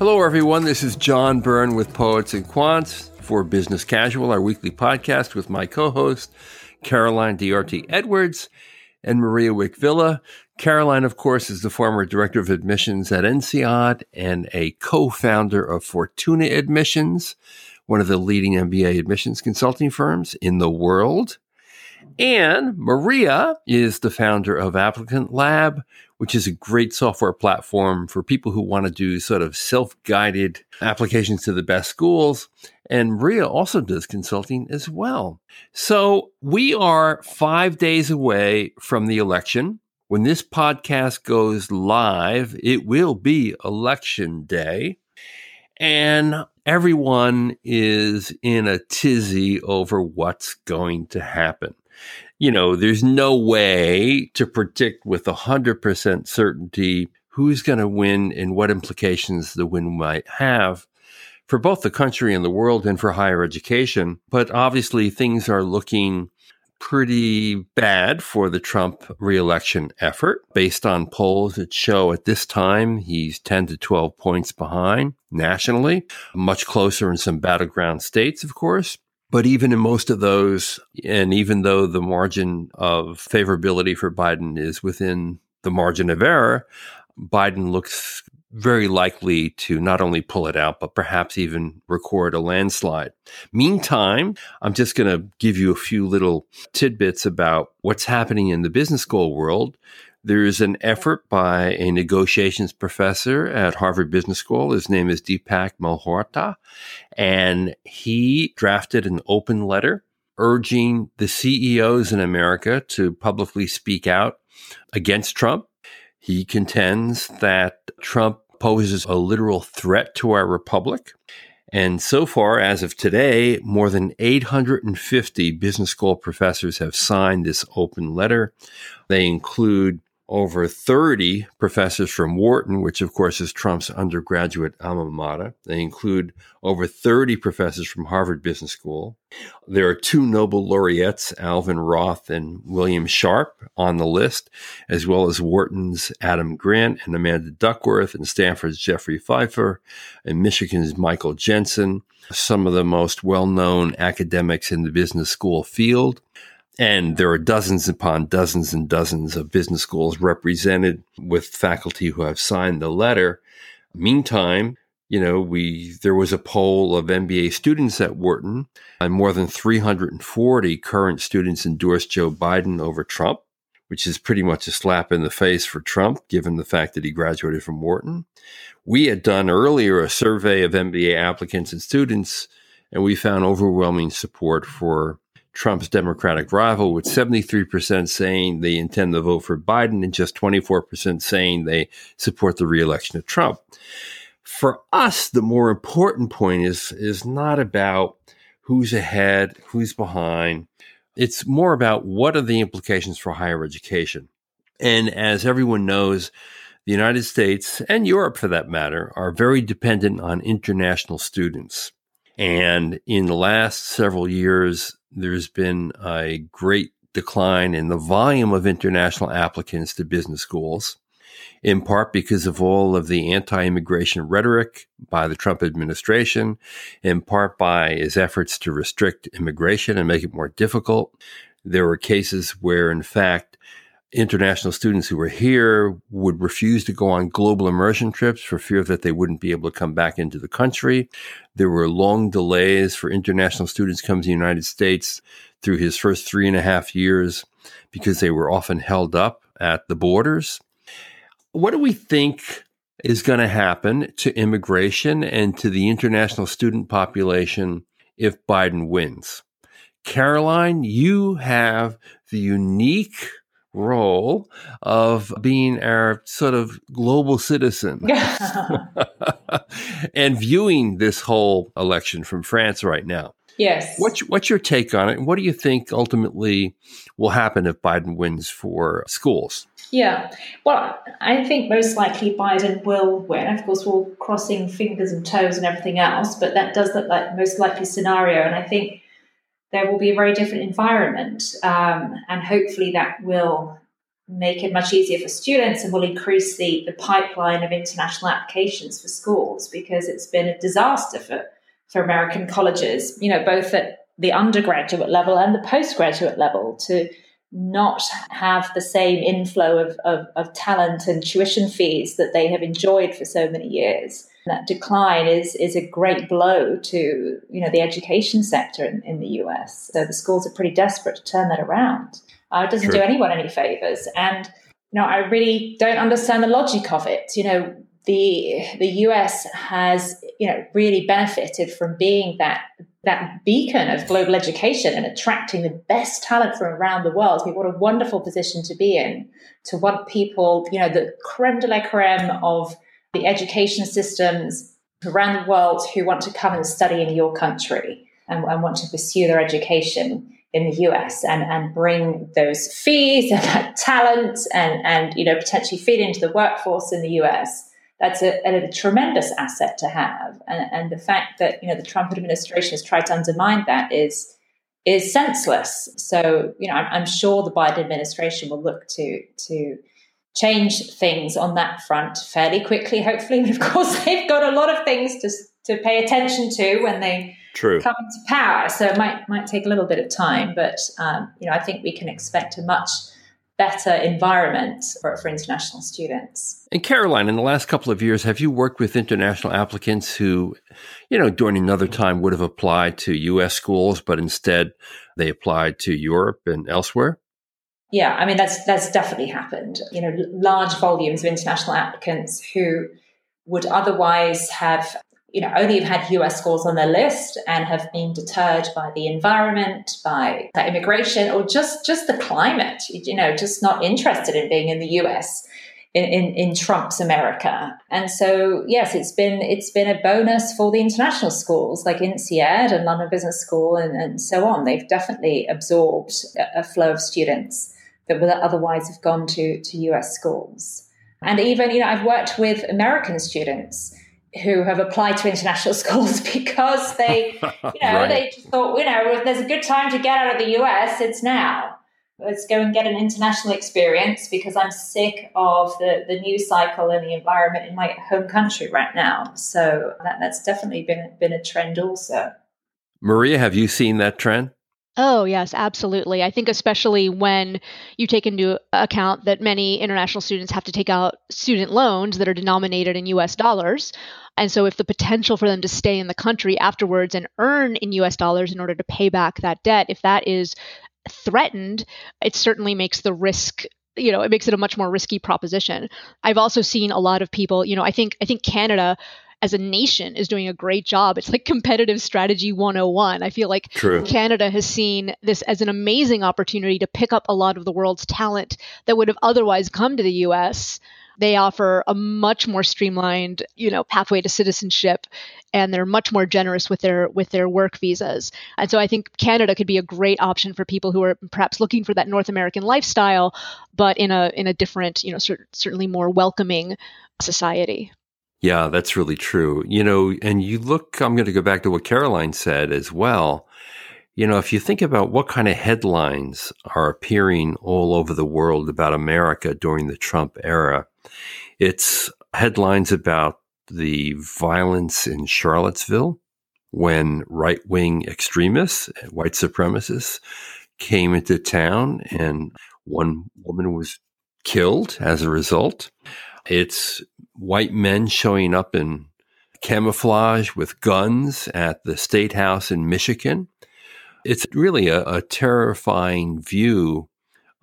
Hello, everyone. This is John Byrne with Poets and Quants for Business Casual, our weekly podcast with my co host, Caroline Diarte Edwards and Maria Wich-Vila. Caroline, of course, is the former director of admissions at INSEAD and a co founder of Fortuna Admissions, one of the leading MBA admissions consulting firms in the world. And Maria is the founder of Applicant Lab, which is a great software platform for people who want to do sort of self guided applications to the best schools. And Maria also does consulting as well. So we are five days away from the election. When this podcast goes live, it will be election day. And everyone is in a tizzy over what's going to happen you know, there's no way to predict with 100% certainty who's going to win and what implications the win might have for both the country and the world and for higher education. But obviously, things are looking pretty bad for the Trump reelection effort based on polls that show at this time he's 10 to 12 points behind nationally, much closer in some battleground states, of course. But even in most of those, and even though the margin of favorability for Biden is within the margin of error, Biden looks very likely to not only pull it out, but perhaps even record a landslide. Meantime, I'm just going to give you a few little tidbits about what's happening in the business school world. There's an effort by a negotiations professor at Harvard Business School. His name is Deepak Malhotra, and he drafted an open letter urging the CEOs in America to publicly speak out against Trump. He contends that Trump poses a literal threat to our republic. And so far, as of today, more than 850 business school professors have signed this open letter. They include over 30 professors from Wharton, which of course is Trump's undergraduate alma mater. They include over 30 professors from Harvard Business School. There are two Nobel laureates, Alvin Roth and William Sharpe, on the list, as well as Wharton's Adam Grant and Amanda Duckworth, and Stanford's Jeffrey Pfeiffer, and Michigan's Michael Jensen, some of the most well known academics in the business school field. And there are dozens upon dozens and dozens of business schools represented with faculty who have signed the letter. Meantime, you know, we there was a poll of MBA students at Wharton, and more than 340 current students endorsed Joe Biden over Trump, which is pretty much a slap in the face for Trump, given the fact that he graduated from Wharton. We had done earlier a survey of MBA applicants and students, and we found overwhelming support for Trump's Democratic rival, with 73% saying they intend to vote for Biden and just 24% saying they support the reelection of Trump. For us, the more important point is, is not about who's ahead, who's behind. It's more about what are the implications for higher education. And as everyone knows, the United States and Europe, for that matter, are very dependent on international students. And in the last several years, there's been a great decline in the volume of international applicants to business schools, in part because of all of the anti immigration rhetoric by the Trump administration, in part by his efforts to restrict immigration and make it more difficult. There were cases where, in fact, international students who were here would refuse to go on global immersion trips for fear that they wouldn't be able to come back into the country. There were long delays for international students coming to the United States through his first three and a half years because they were often held up at the borders. What do we think is going to happen to immigration and to the international student population if Biden wins? Caroline, you have the unique role of being our sort of global citizen and viewing this whole election from France right now. Yes. What's what's your take on it? And What do you think ultimately will happen if Biden wins for schools? Yeah. Well, I think most likely Biden will win. Of course, we're crossing fingers and toes and everything else, but that does look like most likely scenario. And I think there will be a very different environment. Um, and hopefully that will make it much easier for students and will increase the, the pipeline of international applications for schools because it's been a disaster for, for American colleges, you know, both at the undergraduate level and the postgraduate level to not have the same inflow of, of, of talent and tuition fees that they have enjoyed for so many years. That decline is is a great blow to you know the education sector in, in the US. So the schools are pretty desperate to turn that around. Uh, it doesn't True. do anyone any favors. And you know, I really don't understand the logic of it. You know, the the US has you know really benefited from being that that beacon of global education and attracting the best talent from around the world. I mean, what a wonderful position to be in to want people, you know, the creme de la creme of the education systems around the world who want to come and study in your country and, and want to pursue their education in the US and, and bring those fees and that talent and, and, you know, potentially feed into the workforce in the US that's a, a, tremendous asset to have. And, and the fact that you know the Trump administration has tried to undermine that is is senseless. So you know, I'm, I'm sure the Biden administration will look to to change things on that front fairly quickly, hopefully. But of course, they've got a lot of things to to pay attention to when they True. come into power. So it might might take a little bit of time, but um, you know, I think we can expect a much better environment for, for international students. And Caroline, in the last couple of years, have you worked with international applicants who, you know, during another time would have applied to U.S. schools, but instead they applied to Europe and elsewhere? Yeah, I mean that's that's definitely happened. You know, large volumes of international applicants who would otherwise have you know, only have had US schools on their list and have been deterred by the environment, by immigration, or just just the climate. You know, just not interested in being in the US. In, in, in, Trump's America. And so, yes, it's been it's been a bonus for the international schools like INSEAD and London Business School and, and so on. They've definitely absorbed a, a flow of students that would otherwise have gone to, to US schools. And even, you know, I've worked with American students who have applied to international schools because they, you know, right. they just thought, you know, if there's a good time to get out of the US, it's now. Let's go and get an international experience because I'm sick of the, the news cycle and the environment in my home country right now. So that, that's definitely been been a trend also. Maria, have you seen that trend? Oh, yes, absolutely. I think, especially when you take into account that many international students have to take out student loans that are denominated in US dollars. And so, if the potential for them to stay in the country afterwards and earn in US dollars in order to pay back that debt, if that is threatened, it certainly makes the risk you know it makes it a much more risky proposition i've also seen a lot of people you know i think i think canada as a nation is doing a great job. It's like competitive strategy 101. I feel like True. Canada has seen this as an amazing opportunity to pick up a lot of the world's talent that would have otherwise come to the US. They offer a much more streamlined, you know, pathway to citizenship and they're much more generous with their with their work visas. And so I think Canada could be a great option for people who are perhaps looking for that North American lifestyle but in a in a different, you know, certainly more welcoming society. Yeah, that's really true. You know, and you look, I'm going to go back to what Caroline said as well. You know, if you think about what kind of headlines are appearing all over the world about America during the Trump era, it's headlines about the violence in Charlottesville when right wing extremists, white supremacists, came into town and one woman was killed as a result. It's white men showing up in camouflage with guns at the state house in Michigan. It's really a, a terrifying view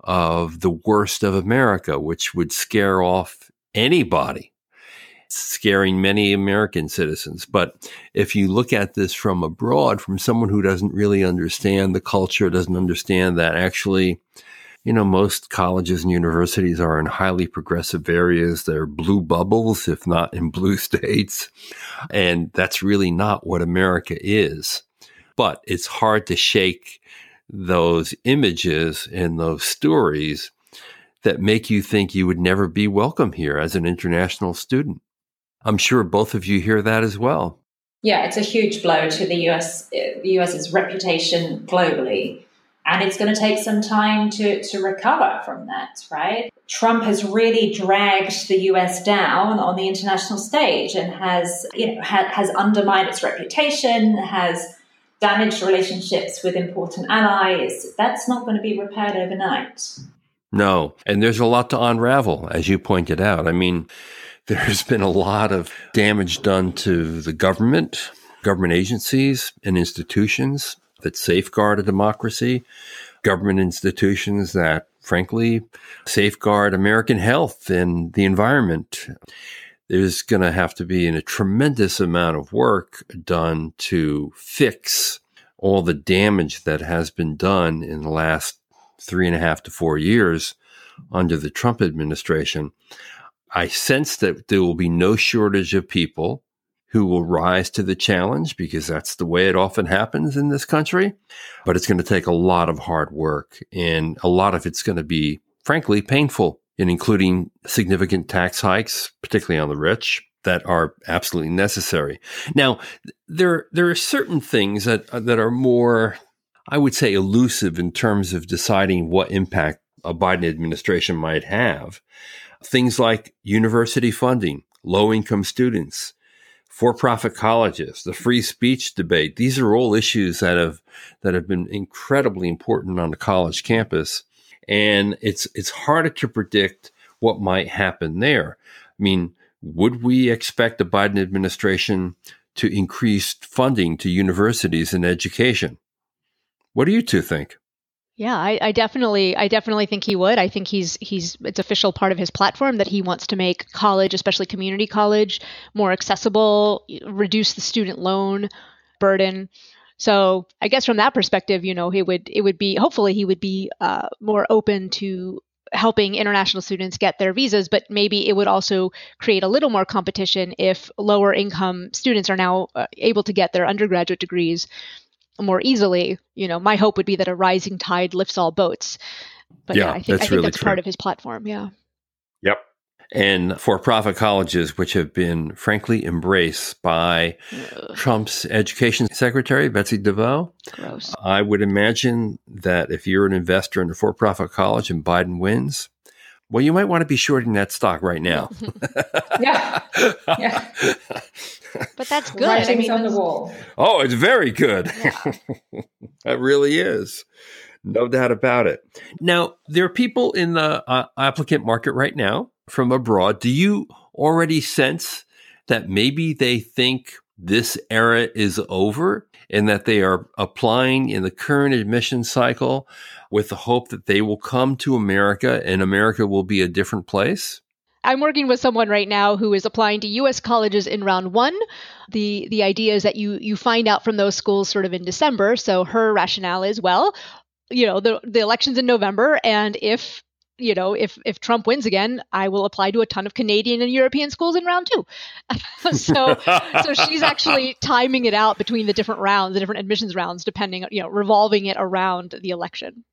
of the worst of America, which would scare off anybody, scaring many American citizens. But if you look at this from abroad, from someone who doesn't really understand the culture, doesn't understand that actually you know, most colleges and universities are in highly progressive areas. They're blue bubbles, if not in blue states. And that's really not what America is. But it's hard to shake those images and those stories that make you think you would never be welcome here as an international student. I'm sure both of you hear that as well. Yeah, it's a huge blow to the US, uh, the US's reputation globally And it's going to take some time to, to recover from that, right? Trump has really dragged the US down on the international stage and has, you know, ha- has undermined its reputation, has damaged relationships with important allies. That's not going to be repaired overnight. No. And there's a lot to unravel, as you pointed out. I mean, there's been a lot of damage done to the government, government agencies, and institutions that safeguard a democracy, government institutions that, frankly, safeguard American health and the environment. There's going to have to be a tremendous amount of work done to fix all the damage that has been done in the last three and a half to four years under the Trump administration. I sense that there will be no shortage of people who will rise to the challenge because that's the way it often happens in this country. But it's going to take a lot of hard work and a lot of it's going to be, frankly, painful and including significant tax hikes, particularly on the rich that are absolutely necessary. Now, there, there are certain things that, that are more, I would say, elusive in terms of deciding what impact a Biden administration might have. Things like university funding, low income students, for profit colleges, the free speech debate. These are all issues that have, that have been incredibly important on the college campus. And it's, it's harder to predict what might happen there. I mean, would we expect the Biden administration to increase funding to universities and education? What do you two think? Yeah, I, I, definitely, I definitely think he would. I think he's he's it's official part of his platform that he wants to make college, especially community college, more accessible, reduce the student loan burden. So I guess from that perspective, you know, he would it would be hopefully he would be uh, more open to helping international students get their visas, but maybe it would also create a little more competition if lower income students are now uh, able to get their undergraduate degrees more easily. You know, my hope would be that a rising tide lifts all boats. But yeah, yeah I think, that's, I think really that's part of his platform. Yeah. Yep. And for profit colleges, which have been frankly embraced by Ugh. Trump's education secretary, Betsy DeVos. Gross. I would imagine that if you're an investor in a for profit college and Biden wins, well, you might want to be shorting that stock right now. yeah. Yeah. But that's good. Writings I mean, on the wall. Oh, it's very good. Yeah. that really is. No doubt about it. Now, there are people in the uh, applicant market right now from abroad. Do you already sense that maybe they think this era is over and that they are applying in the current admission cycle with the hope that they will come to America and America will be a different place? I'm working with someone right now who is applying to U.S. colleges in round one. The the idea is that you you find out from those schools sort of in December. So her rationale is well, you know, the the election's in November, and if you know, if if Trump wins again, I will apply to a ton of Canadian and European schools in round two. so so she's actually timing it out between the different rounds, the different admissions rounds, depending, you know, revolving it around the election.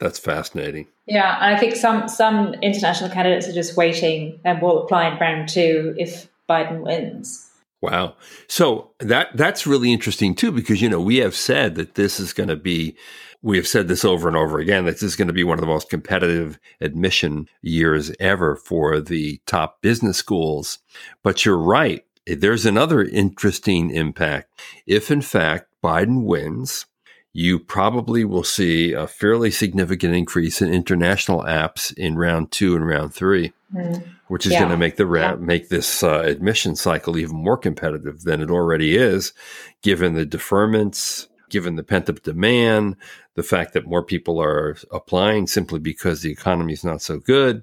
That's fascinating. Yeah, and I think some some international candidates are just waiting and will apply in round two if Biden wins. Wow. So that that's really interesting too, because you know we have said that this is going to be. We have said this over and over again that this is going to be one of the most competitive admission years ever for the top business schools. But you're right. There's another interesting impact. If in fact Biden wins, you probably will see a fairly significant increase in international apps in round two and round three, mm. which is yeah. going to make the ra- make this uh, admission cycle even more competitive than it already is, given the deferments, given the pent up demand, the fact that more people are applying simply because the economy is not so good.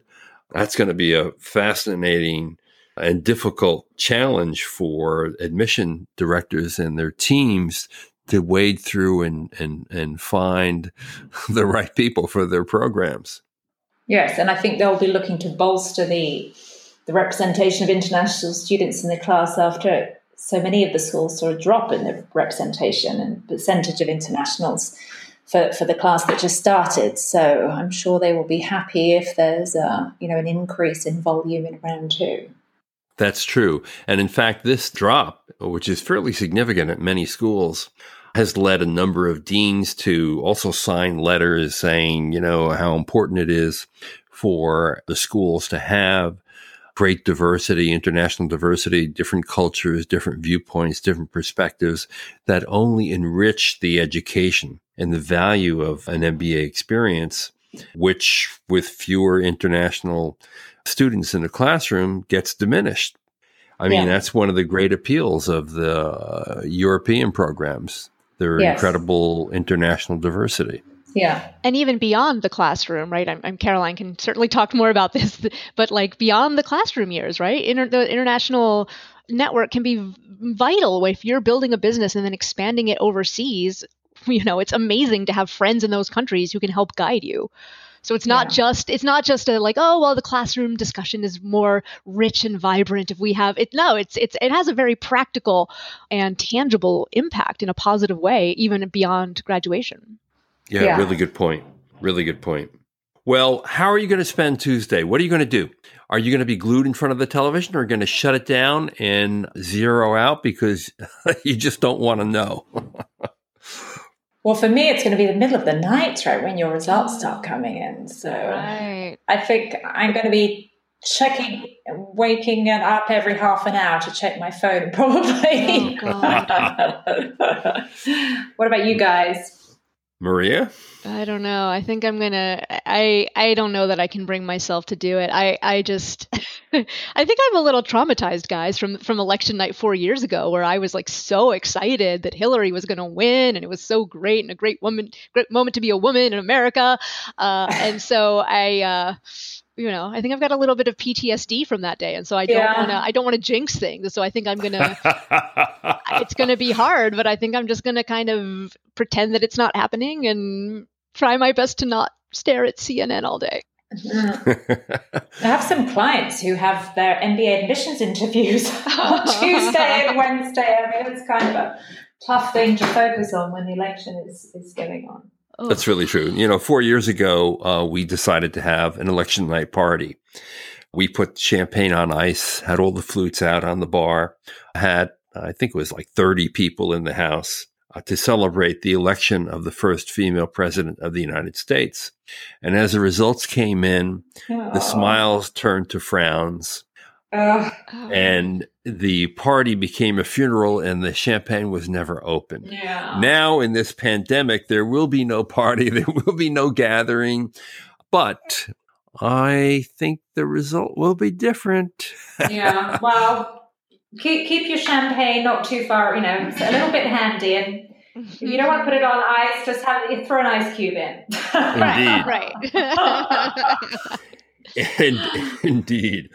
That's going to be a fascinating and difficult challenge for admission directors and their teams to wade through and, and, and find the right people for their programs. Yes, and I think they'll be looking to bolster the the representation of international students in the class after so many of the schools saw a drop in the representation and percentage of internationals for, for the class that just started. So I'm sure they will be happy if there's a you know an increase in volume in round two. That's true. And in fact, this drop, which is fairly significant at many schools, has led a number of deans to also sign letters saying, you know, how important it is for the schools to have great diversity, international diversity, different cultures, different viewpoints, different perspectives that only enrich the education and the value of an MBA experience, which with fewer international students in the classroom gets diminished. I mean, yeah. that's one of the great appeals of the uh, European programs, their yes. incredible international diversity. Yeah. And even beyond the classroom, right? I'm, I'm, Caroline can certainly talk more about this, but like beyond the classroom years, right? Inter- the international network can be vital if you're building a business and then expanding it overseas. You know, it's amazing to have friends in those countries who can help guide you. So it's not yeah. just it's not just a like oh well the classroom discussion is more rich and vibrant if we have it no it's it's it has a very practical and tangible impact in a positive way even beyond graduation. Yeah, yeah, really good point. Really good point. Well, how are you going to spend Tuesday? What are you going to do? Are you going to be glued in front of the television or going to shut it down and zero out because you just don't want to know? well, for me, it's going to be the middle of the night, right, when your results start coming in. So right. I think I'm going to be checking, waking up every half an hour to check my phone, probably. Oh, what about you guys? Maria? I don't know. I think I'm gonna. I I don't know that I can bring myself to do it. I I just. I think I'm a little traumatized, guys, from from election night four years ago, where I was like so excited that Hillary was gonna win, and it was so great and a great woman, great moment to be a woman in America. Uh, and so I. Uh, you know, I think I've got a little bit of PTSD from that day, and so I don't yeah. want to. I don't want to jinx things. So I think I'm gonna. it's gonna be hard, but I think I'm just gonna kind of pretend that it's not happening and try my best to not stare at CNN all day. Mm-hmm. I have some clients who have their MBA admissions interviews on Tuesday and Wednesday. I mean, it's kind of a tough thing to focus on when the election is, is going on. That's really true. You know, four years ago, uh, we decided to have an election night party. We put champagne on ice, had all the flutes out on the bar, had, I think it was like 30 people in the house uh, to celebrate the election of the first female president of the United States. And as the results came in, oh. the smiles turned to frowns. Uh, and the party became a funeral and the champagne was never opened. Yeah. Now, in this pandemic, there will be no party, there will be no gathering, but I think the result will be different. yeah. Well, keep, keep your champagne not too far, you know, a little bit handy and if you don't want to put it on ice, just have throw an ice cube in. Indeed. right. And, indeed.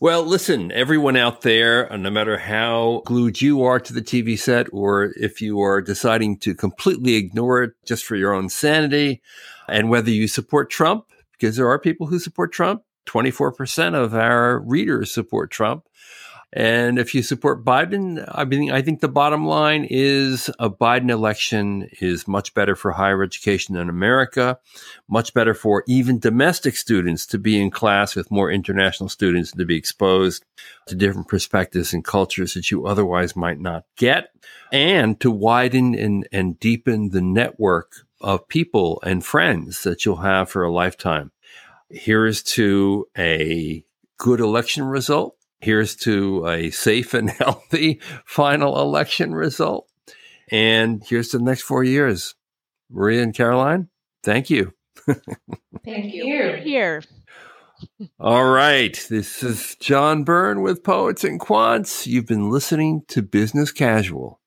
Well, listen, everyone out there, uh, no matter how glued you are to the TV set, or if you are deciding to completely ignore it just for your own sanity, and whether you support Trump, because there are people who support Trump, 24% of our readers support Trump. And if you support Biden, I mean, I think the bottom line is a Biden election is much better for higher education in America, much better for even domestic students to be in class with more international students and to be exposed to different perspectives and cultures that you otherwise might not get, and to widen and, and deepen the network of people and friends that you'll have for a lifetime. Here's to a good election result Here's to a safe and healthy final election result. And here's to the next four years. Maria and Caroline, thank you. thank you. Here. All right. This is John Byrne with Poets and Quants. You've been listening to Business Casual.